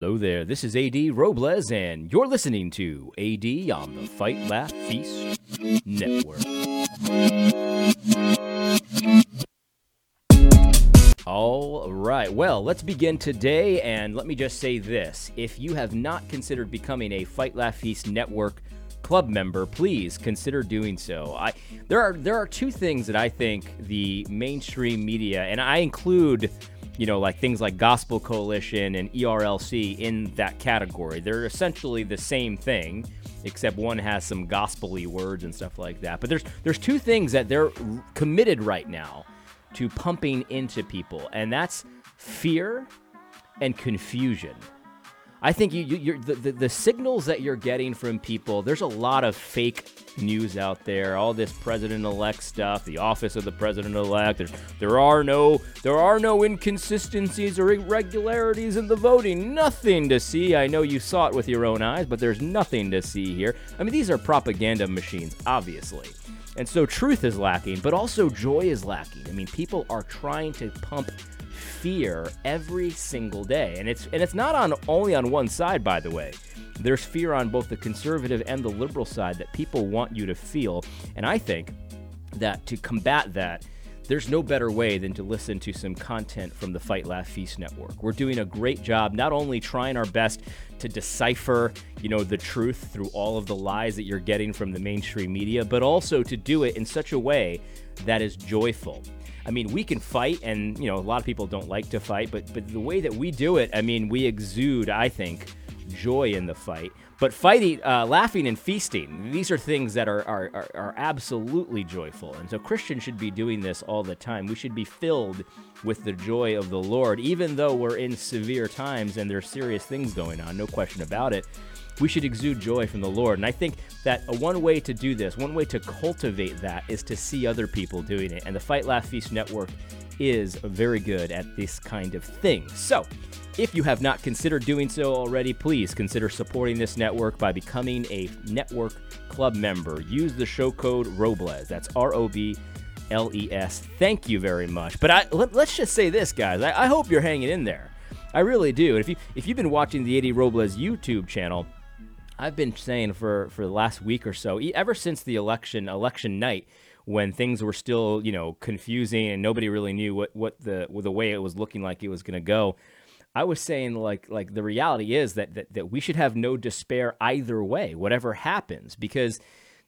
Hello there, this is AD Robles, and you're listening to AD on the Fight Laugh Feast Network. All right, well, let's begin today, and let me just say this. If you have not considered becoming a Fight Laugh Feast Network club member, please consider doing so. I there are there are two things that I think the mainstream media, and I include you know, like things like Gospel Coalition and ERLC in that category. They're essentially the same thing, except one has some gospely words and stuff like that. But there's there's two things that they're committed right now to pumping into people, and that's fear and confusion. I think you, you the, the, the signals that you're getting from people. There's a lot of fake news out there. All this president-elect stuff, the office of the president-elect. There's, there are no there are no inconsistencies or irregularities in the voting. Nothing to see. I know you saw it with your own eyes, but there's nothing to see here. I mean, these are propaganda machines, obviously. And so truth is lacking, but also joy is lacking. I mean, people are trying to pump fear every single day. And it's and it's not on only on one side, by the way. There's fear on both the conservative and the liberal side that people want you to feel. And I think that to combat that, there's no better way than to listen to some content from the Fight Laugh Feast Network. We're doing a great job not only trying our best to decipher, you know, the truth through all of the lies that you're getting from the mainstream media, but also to do it in such a way that is joyful. I mean, we can fight, and you know, a lot of people don't like to fight, but but the way that we do it, I mean, we exude, I think, joy in the fight. But fighting, uh, laughing, and feasting, these are things that are, are, are, are, absolutely joyful. And so Christians should be doing this all the time. We should be filled with the joy of the Lord, even though we're in severe times and there's serious things going on, no question about it we should exude joy from the Lord. And I think that one way to do this, one way to cultivate that, is to see other people doing it. And the Fight Laugh Feast Network is very good at this kind of thing. So, if you have not considered doing so already, please consider supporting this network by becoming a network club member. Use the show code ROBLES. That's R O B L E S. Thank you very much. But I, let, us just say this, guys. I, I hope you're hanging in there. I really do. And if you if you've been watching the AD Robles YouTube channel, I've been saying for for the last week or so, ever since the election election night, when things were still you know confusing and nobody really knew what what the the way it was looking like it was going to go. I was saying like like the reality is that, that that we should have no despair either way, whatever happens, because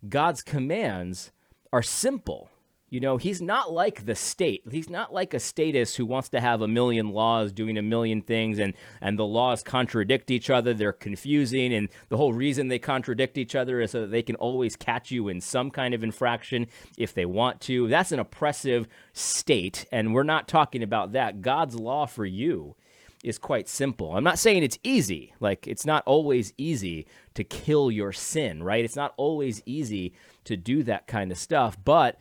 God's commands are simple. You know, he's not like the state. He's not like a statist who wants to have a million laws doing a million things and, and the laws contradict each other. They're confusing. And the whole reason they contradict each other is so that they can always catch you in some kind of infraction if they want to. That's an oppressive state. And we're not talking about that. God's law for you is quite simple. I'm not saying it's easy. Like, it's not always easy to kill your sin, right? It's not always easy to do that kind of stuff. But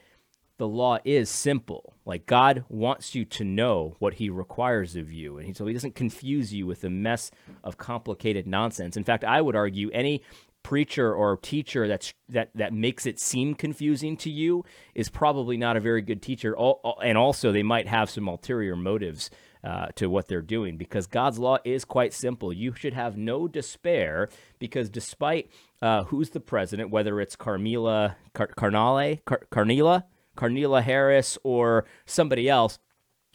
the law is simple. Like God wants you to know what he requires of you. And so he doesn't confuse you with a mess of complicated nonsense. In fact, I would argue any preacher or teacher that's that that makes it seem confusing to you is probably not a very good teacher and also they might have some ulterior motives uh, to what they're doing because God's law is quite simple. You should have no despair because despite uh, who's the president, whether it's Carmela Car- Carnale Car- Carnela Carnela Harris or somebody else,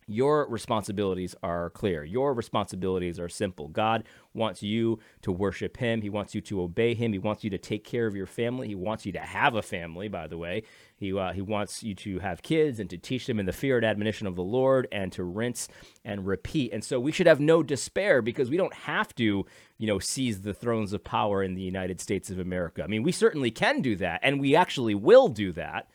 your responsibilities are clear. Your responsibilities are simple. God wants you to worship Him. He wants you to obey Him. He wants you to take care of your family. He wants you to have a family, by the way. He, uh, he wants you to have kids and to teach them in the fear and admonition of the Lord and to rinse and repeat. And so we should have no despair because we don't have to, you know, seize the thrones of power in the United States of America. I mean, we certainly can do that, and we actually will do that.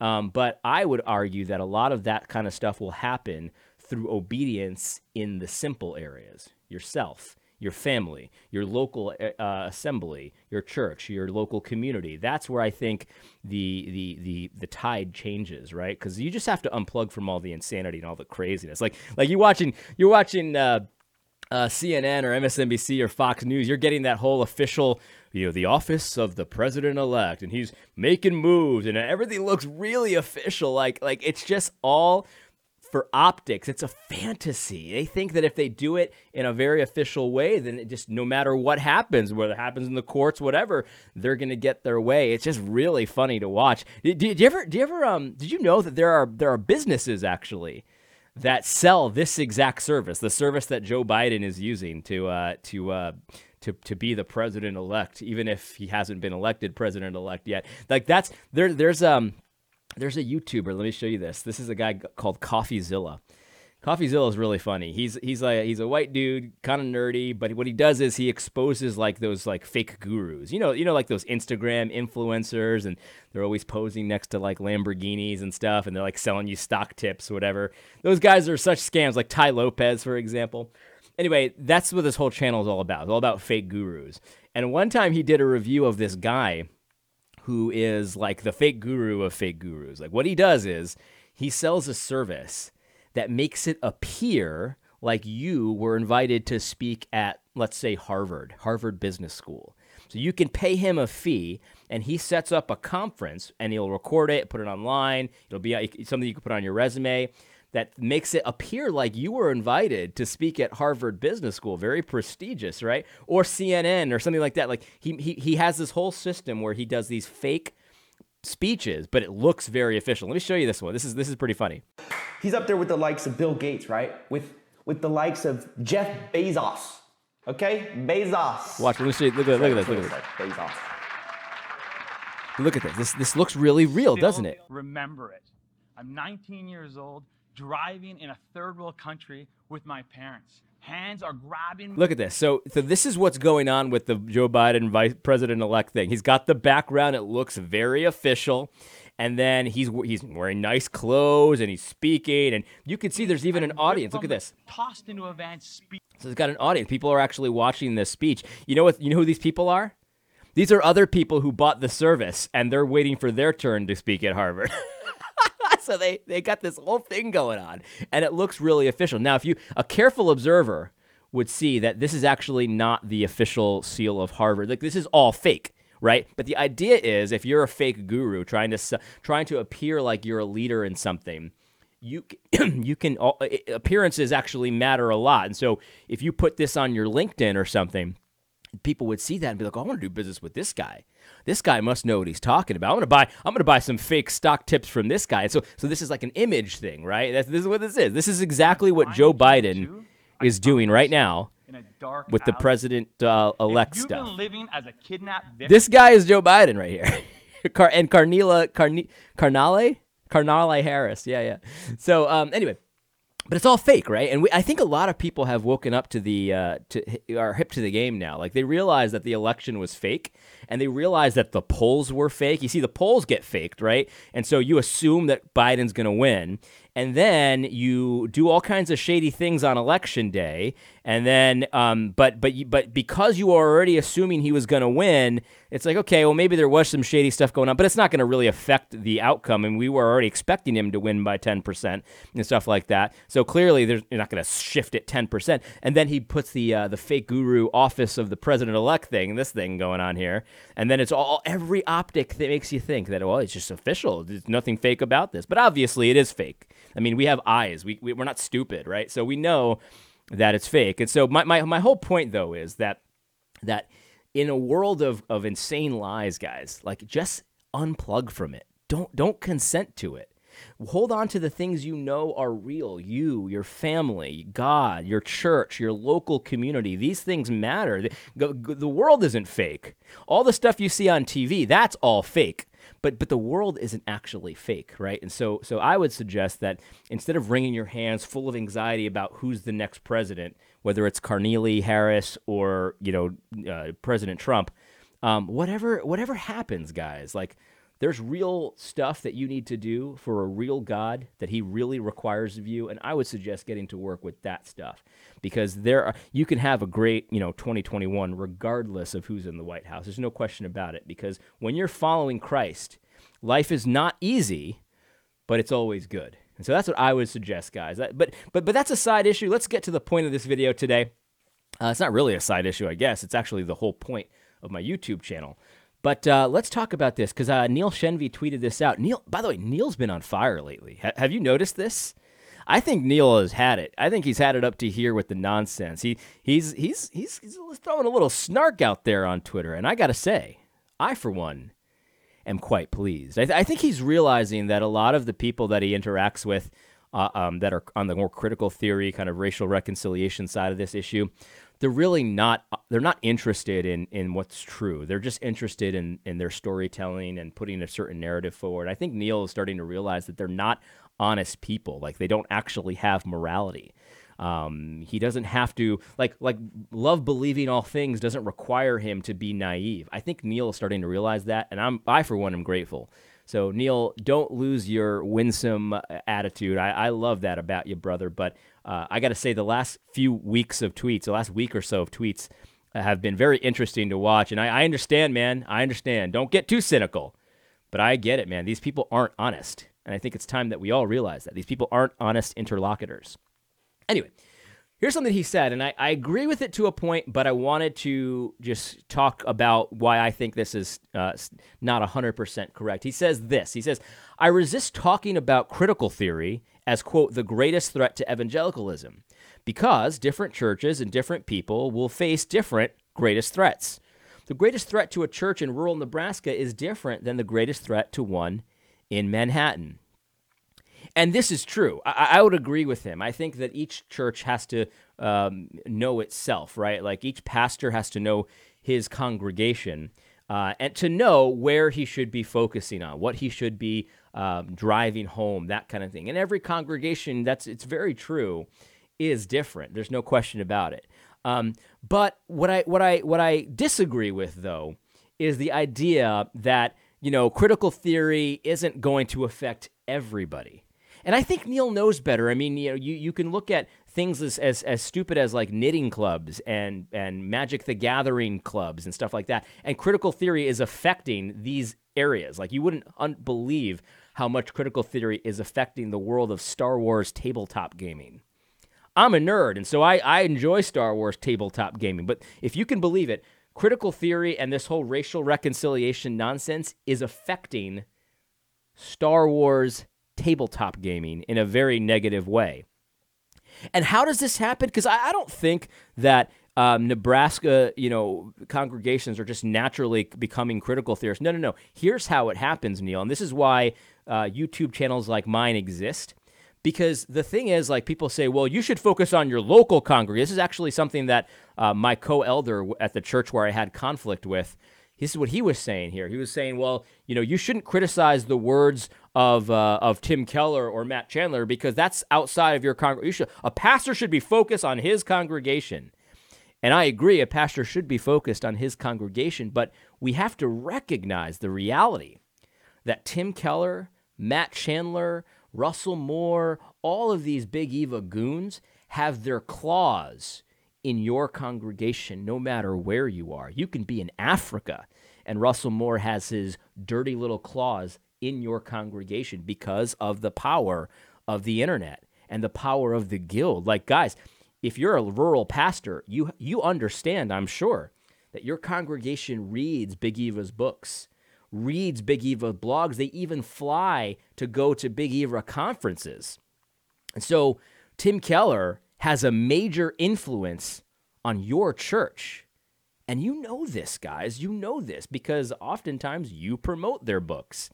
Um, but I would argue that a lot of that kind of stuff will happen through obedience in the simple areas yourself, your family, your local uh, uh, assembly, your church, your local community. That's where I think the the the the tide changes, right? Because you just have to unplug from all the insanity and all the craziness. Like like you watching you're watching. Uh, uh, CNN or MSNBC or Fox News, you're getting that whole official you know, the office of the president elect, and he's making moves, and everything looks really official. Like, like it's just all for optics. It's a fantasy. They think that if they do it in a very official way, then it just no matter what happens, whether it happens in the courts, whatever, they're going to get their way. It's just really funny to watch. Did, did you ever? Did you ever? Um, did you know that there are there are businesses actually that sell this exact service, the service that Joe Biden is using to uh, to uh, to to be the president elect, even if he hasn't been elected president elect yet. Like that's there. There's um there's a YouTuber. Let me show you this. This is a guy called CoffeeZilla. CoffeeZilla is really funny. He's he's like he's a white dude, kind of nerdy, but what he does is he exposes like those like fake gurus. You know, you know like those Instagram influencers and they're always posing next to like Lamborghinis and stuff and they're like selling you stock tips or whatever. Those guys are such scams like Tai Lopez for example. Anyway, that's what this whole channel is all about. It's all about fake gurus. And one time he did a review of this guy who is like the fake guru of fake gurus. Like what he does is he sells a service that makes it appear like you were invited to speak at, let's say, Harvard, Harvard Business School. So you can pay him a fee, and he sets up a conference, and he'll record it, put it online. It'll be uh, something you can put on your resume that makes it appear like you were invited to speak at Harvard Business School, very prestigious, right? Or CNN or something like that. Like he he he has this whole system where he does these fake speeches, but it looks very official. Let me show you this one. This is this is pretty funny. He's up there with the likes of Bill Gates, right? With with the likes of Jeff Bezos. Okay? Bezos. Watch, let me show you. Look at look at this. Look at this. Bezos. Look at this. This this looks really real, Still doesn't it? Remember it. I'm 19 years old, driving in a third world country with my parents. Hands are grabbing. Look at this. So, so this is what's going on with the Joe Biden vice president elect thing. He's got the background. It looks very official. And then he's he's wearing nice clothes and he's speaking. And you can see there's even an audience. Look at this. Tossed into a van, speak. So it's got an audience. People are actually watching this speech. You know what? You know who these people are? These are other people who bought the service and they're waiting for their turn to speak at Harvard. so they they got this whole thing going on, and it looks really official. Now, if you a careful observer would see that this is actually not the official seal of Harvard. Like this is all fake right? But the idea is if you're a fake guru trying to trying to appear like you're a leader in something, you you can appearances actually matter a lot. And so if you put this on your LinkedIn or something, people would see that and be like, oh, "I want to do business with this guy." This guy must know what he's talking about. I'm gonna buy I'm gonna buy some fake stock tips from this guy. So so this is like an image thing, right? That's, this is what this is. This is exactly what Joe Biden is doing right now with the president uh, elect stuff. This guy is Joe Biden right here. Car- and Carnila Carni- Carnale Carnale Harris. Yeah, yeah. So um, anyway, but it's all fake, right? And we, I think a lot of people have woken up to the uh, to are hip to the game now. Like they realize that the election was fake, and they realize that the polls were fake. You see, the polls get faked, right? And so you assume that Biden's going to win, and then you do all kinds of shady things on election day, and then um, but but but because you are already assuming he was going to win, it's like okay, well maybe there was some shady stuff going on, but it's not going to really affect the outcome, and we were already expecting him to win by ten percent and stuff like that. So clearly, you're not going to shift it ten percent, and then he puts the uh, the fake guru office of the president elect thing, this thing going on here, and then it's all every optic that makes you think that well, it's just official. There's nothing fake about this, but obviously it is fake. I mean, we have eyes. We, we we're not stupid, right? So we know that it's fake. And so my, my, my whole point though is that that in a world of, of insane lies, guys, like just unplug from it. Don't don't consent to it. Hold on to the things you know are real. You, your family, God, your church, your local community. These things matter. The, the world isn't fake. All the stuff you see on TV, that's all fake but but the world isn't actually fake, right? And so so I would suggest that instead of wringing your hands full of anxiety about who's the next president, whether it's Carnegie Harris or you know uh, President Trump, um, whatever whatever happens, guys, like there's real stuff that you need to do for a real God that He really requires of you, and I would suggest getting to work with that stuff because there are, you can have a great you know 2021 regardless of who's in the White House. There's no question about it because when you're following Christ, life is not easy, but it's always good. And so that's what I would suggest, guys. That, but but but that's a side issue. Let's get to the point of this video today. Uh, it's not really a side issue, I guess. It's actually the whole point of my YouTube channel. But uh, let's talk about this because uh, Neil Shenvi tweeted this out. Neil, by the way, Neil's been on fire lately. H- have you noticed this? I think Neil has had it. I think he's had it up to here with the nonsense. He he's he's he's, he's throwing a little snark out there on Twitter, and I got to say, I for one am quite pleased. I, th- I, think he's realizing that a lot of the people that he interacts with. Uh, um, that are on the more critical theory, kind of racial reconciliation side of this issue, they're really not they're not interested in in what's true. They're just interested in in their storytelling and putting a certain narrative forward. I think Neil is starting to realize that they're not honest people. Like they don't actually have morality. Um, he doesn't have to like like love believing all things doesn't require him to be naive. I think Neil is starting to realize that, and I'm I for one am grateful. So Neil, don't lose your winsome uh, attitude. I, I love that about you, brother. But uh, I got to say, the last few weeks of tweets, the last week or so of tweets, uh, have been very interesting to watch. And I, I understand, man. I understand. Don't get too cynical, but I get it, man. These people aren't honest. And I think it's time that we all realize that. These people aren't honest interlocutors. Anyway, here's something he said, and I, I agree with it to a point, but I wanted to just talk about why I think this is uh, not 100% correct. He says this He says, I resist talking about critical theory as, quote, the greatest threat to evangelicalism, because different churches and different people will face different greatest threats. The greatest threat to a church in rural Nebraska is different than the greatest threat to one in Manhattan. And this is true. I, I, would agree with him. I think that each church has to um, know itself, right? Like each pastor has to know his congregation uh, and to know where he should be focusing on, what he should be um, driving home, that kind of thing. And every congregation, that's it's very true, is different. There's no question about it. Um, but what I what I what I disagree with though is the idea that you know critical theory isn't going to affect everybody. And I think Neil knows better. I mean, you know, you, you can look at things as, as, as stupid as like knitting clubs and, and Magic the Gathering clubs and stuff like that. And critical theory is affecting these areas. Like, you wouldn't un- believe how much critical theory is affecting the world of Star Wars tabletop gaming. I'm a nerd, and so I, I enjoy Star Wars tabletop gaming. But if you can believe it, critical theory and this whole racial reconciliation nonsense is affecting Star Wars tabletop gaming in a very negative way. And how does this happen? Because I, I, don't think that um, Nebraska, you know, congregations are just naturally becoming critical theorists. No, no, no. Here's how it happens, Neil, and this is why uh, YouTube channels like mine exist. Because the thing is, like people say, well, you should focus on your local congregation. This is actually something that uh, my co-elder at the church where I had conflict with. This is what he was saying here. He was saying, well, you know, you shouldn't criticize the words of uh, of Tim Keller or Matt Chandler because that's outside of your congregation. A pastor should be focused on his congregation. And I agree, a pastor should be focused on his congregation, but we have to recognize the reality that Tim Keller Matt Chandler, Russell Moore, all of these Big Eva goons have their claws in your congregation no matter where you are. You can be in Africa, and Russell Moore has his dirty little claws in your congregation because of the power of the internet and the power of the guild. Like, guys, if you're a rural pastor, you, you understand, I'm sure, that your congregation reads Big Eva's books reads Big Eva blogs. They even fly to go to Big Eva conferences. And so Tim Keller has a major influence on your church. And you know this, guys. You know this because oftentimes you promote their books.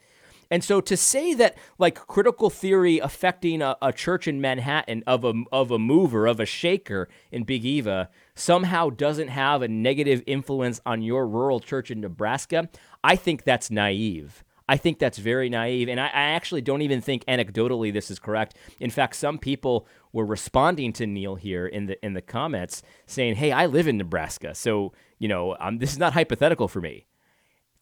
And so to say that like critical theory affecting a, a, church in Manhattan of a of a mover of a shaker in Big Eva somehow doesn't have a negative influence on your rural church in Nebraska, I think that's naive. I think that's very naive. And I, I, actually don't even think anecdotally this is correct. In fact, some people were responding to Neil here in the in the comments saying, Hey, I live in Nebraska. So, you know, this is not hypothetical for me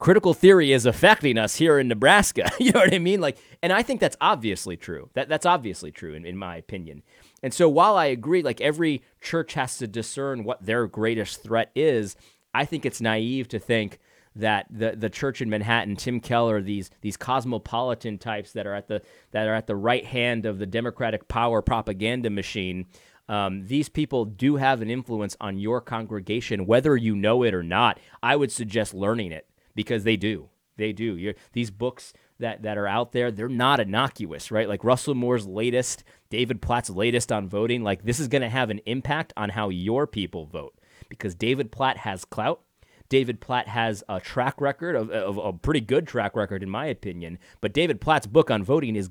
critical theory is affecting us here in Nebraska. you know what I mean? Like, and I think that's obviously true. That that's obviously true in, in my opinion. And so while I agree, like every church has to discern what their greatest threat is, I think it's naive to think that the the church in Manhattan, Tim Keller, these these cosmopolitan types that are at the that are at the right hand of the Democratic power propaganda machine. Um, these people do have an influence on your congregation, whether you know it or not. I would suggest learning it because they do. They do. You're, these books that, that are out there, they're not innocuous, right? Like Russell Moore's latest, David Platt's latest on voting, like this is going to have an impact on how your people vote because David Platt has clout. David Platt has a track record of, of a pretty good track record, in my opinion. But David Platt's book on voting is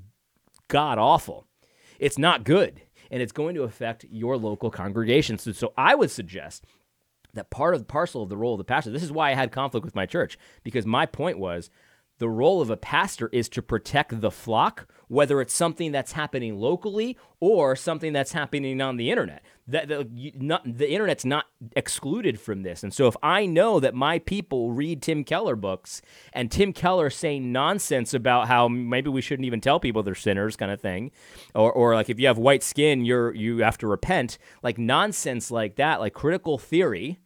god awful. It's not good, and it's going to affect your local congregation. So, so I would suggest that part of the parcel of the role of the pastor. This is why I had conflict with my church because my point was the role of a pastor is to protect the flock, whether it's something that's happening locally or something that's happening on the internet. The, the, not, the internet's not excluded from this. And so if I know that my people read Tim Keller books and Tim Keller saying nonsense about how maybe we shouldn't even tell people they're sinners kind of thing, or, or like if you have white skin, you're, you have to repent, like nonsense like that, like critical theory,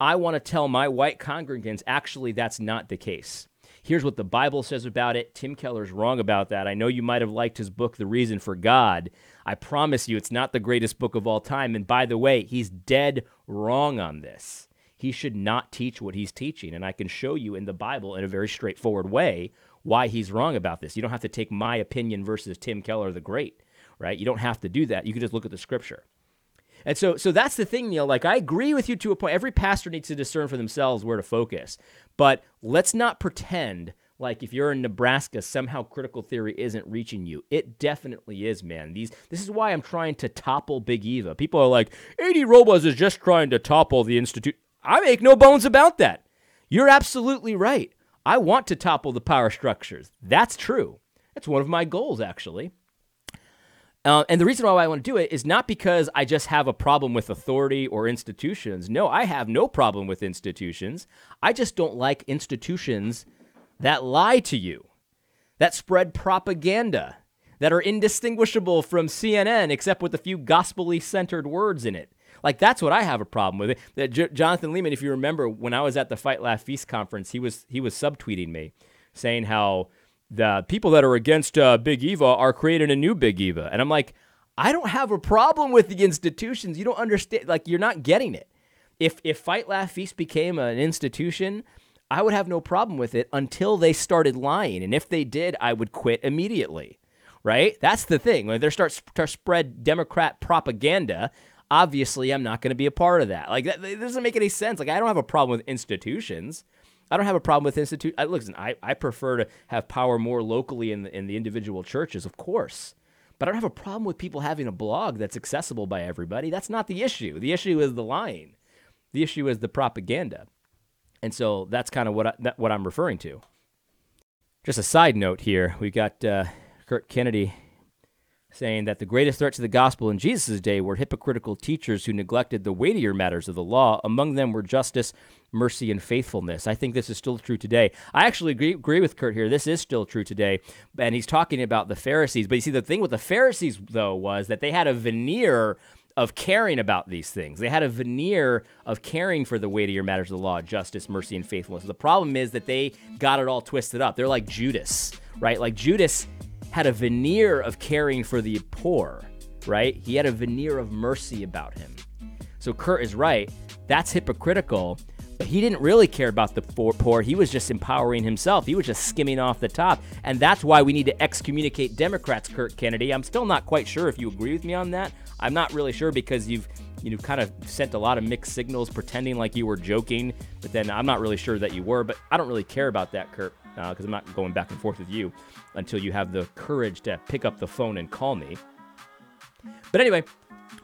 I want to tell my white congregants actually that's not the case Here's what the Bible says about it. Tim Keller's wrong about that. I know you might have liked his book, The Reason for God. I promise you, it's not the greatest book of all time. And by the way, he's dead wrong on this. He should not teach what he's teaching. And I can show you in the Bible in a very straightforward way why he's wrong about this. You don't have to take my opinion versus Tim Keller the Great, right? You don't have to do that. You can just look at the scripture. And so, so that's the thing, Neil. Like, I agree with you to a point. Every pastor needs to discern for themselves where to focus. But let's not pretend like if you're in Nebraska, somehow critical theory isn't reaching you. It definitely is, man. These this is why I'm trying to topple Big Eva. People are like, AD Robles is just trying to topple the institute. I make no bones about that. You're absolutely right. I want to topple the power structures. That's true. That's one of my goals, actually. Uh, and the reason why I want to do it is not because I just have a problem with authority or institutions. No, I have no problem with institutions. I just don't like institutions that lie to you, that spread propaganda, that are indistinguishable from CNN except with a few gospelly centered words in it. Like that's what I have a problem with. It. That J- Jonathan Leeman, if you remember, when I was at the Fight Laugh Feast conference, he was he was subtweeting me, saying how the people that are against uh, Big Eva are creating a new Big Eva. And I'm like, I don't have a problem with the institutions. You don't understand. Like, you're not getting it. If, if Fight Laugh Feast became an institution, I would have no problem with it until they started lying. And if they did, I would quit immediately. Right? That's the thing. When they start to spread Democrat propaganda, obviously I'm not going to be a part of that. Like, that, that doesn't make any sense. Like, I don't have a problem with institutions. I don't have a problem with institute. I, listen, I, I prefer to have power more locally in the, in the individual churches, of course. But I don't have a problem with people having a blog that's accessible by everybody. That's not the issue. The issue is the lying. The issue is the propaganda. And so that's kind of what I, what I'm referring to. Just a side note here, we got uh, Kurt Kennedy saying that the greatest threat to the gospel in Jesus' day were hypocritical teachers who neglected the weightier matters of the law. Among them were justice, mercy, and faithfulness. I think this is still true today. I actually agree, agree with Kurt here. This is still true today. And he's talking about the Pharisees. But you see, the thing with the Pharisees, though, was that they had a veneer of caring about these things. They had a veneer of caring for the weightier matters of the law, justice, mercy, and faithfulness. The problem is that they got it all twisted up. They're like Judas, right? Like Judas had a veneer of caring for the poor, right? He had a veneer of mercy about him. So Kurt is right. That's hypocritical. He didn't really care about the poor. He was just empowering himself. He was just skimming off the top. And that's why we need to excommunicate Democrats, Kurt Kennedy. I'm still not quite sure if you agree with me on that. I'm not really sure because you've you know kind of sent a lot of mixed signals pretending like you were joking, but then I'm not really sure that you were. But I don't really care about that, Kurt because uh, I'm not going back and forth with you until you have the courage to pick up the phone and call me. But anyway,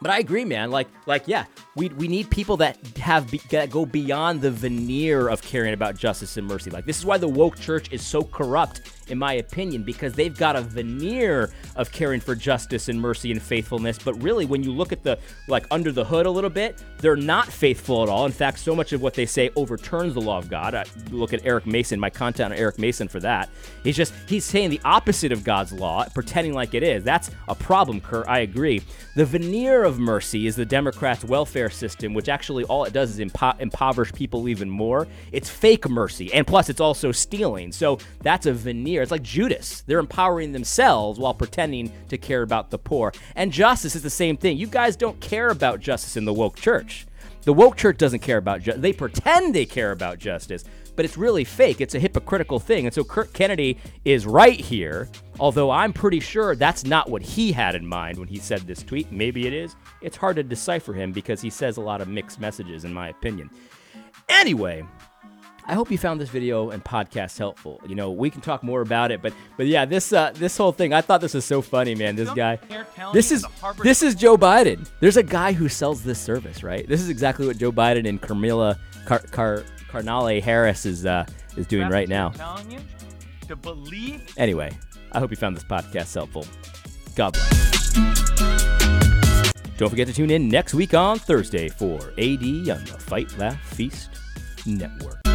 but I agree, man. Like, like, yeah, we we need people that have be, that go beyond the veneer of caring about justice and mercy. Like, this is why the woke church is so corrupt in my opinion, because they've got a veneer of caring for justice and mercy and faithfulness. But really, when you look at the like under the hood a little bit, they're not faithful at all. In fact, so much of what they say overturns the law of God. I look at Eric Mason, my content on Eric Mason for that. He's just he's saying the opposite of God's law, pretending like it is. That's a problem, Kurt. I agree. The veneer of mercy is the Democrats' welfare system, which actually all it does is impo- impoverish people even more. It's fake mercy, and plus it's also stealing. So that's a veneer it's like Judas. They're empowering themselves while pretending to care about the poor. And justice is the same thing. You guys don't care about justice in the woke church. The woke church doesn't care about justice. They pretend they care about justice, but it's really fake. It's a hypocritical thing. And so Kirk Kennedy is right here, although I'm pretty sure that's not what he had in mind when he said this tweet. Maybe it is. It's hard to decipher him because he says a lot of mixed messages, in my opinion. Anyway, I hope you found this video and podcast helpful. You know, we can talk more about it, but but yeah, this uh, this whole thing, I thought this was so funny, man. This guy, this is this is Joe Biden. There's a guy who sells this service, right? This is exactly what Joe Biden and Camilla Car- Car- Carnale Harris is uh, is doing right now. Anyway, I hope you found this podcast helpful. God bless. Don't forget to tune in next week on Thursday for AD on the Fight Laugh Feast Network.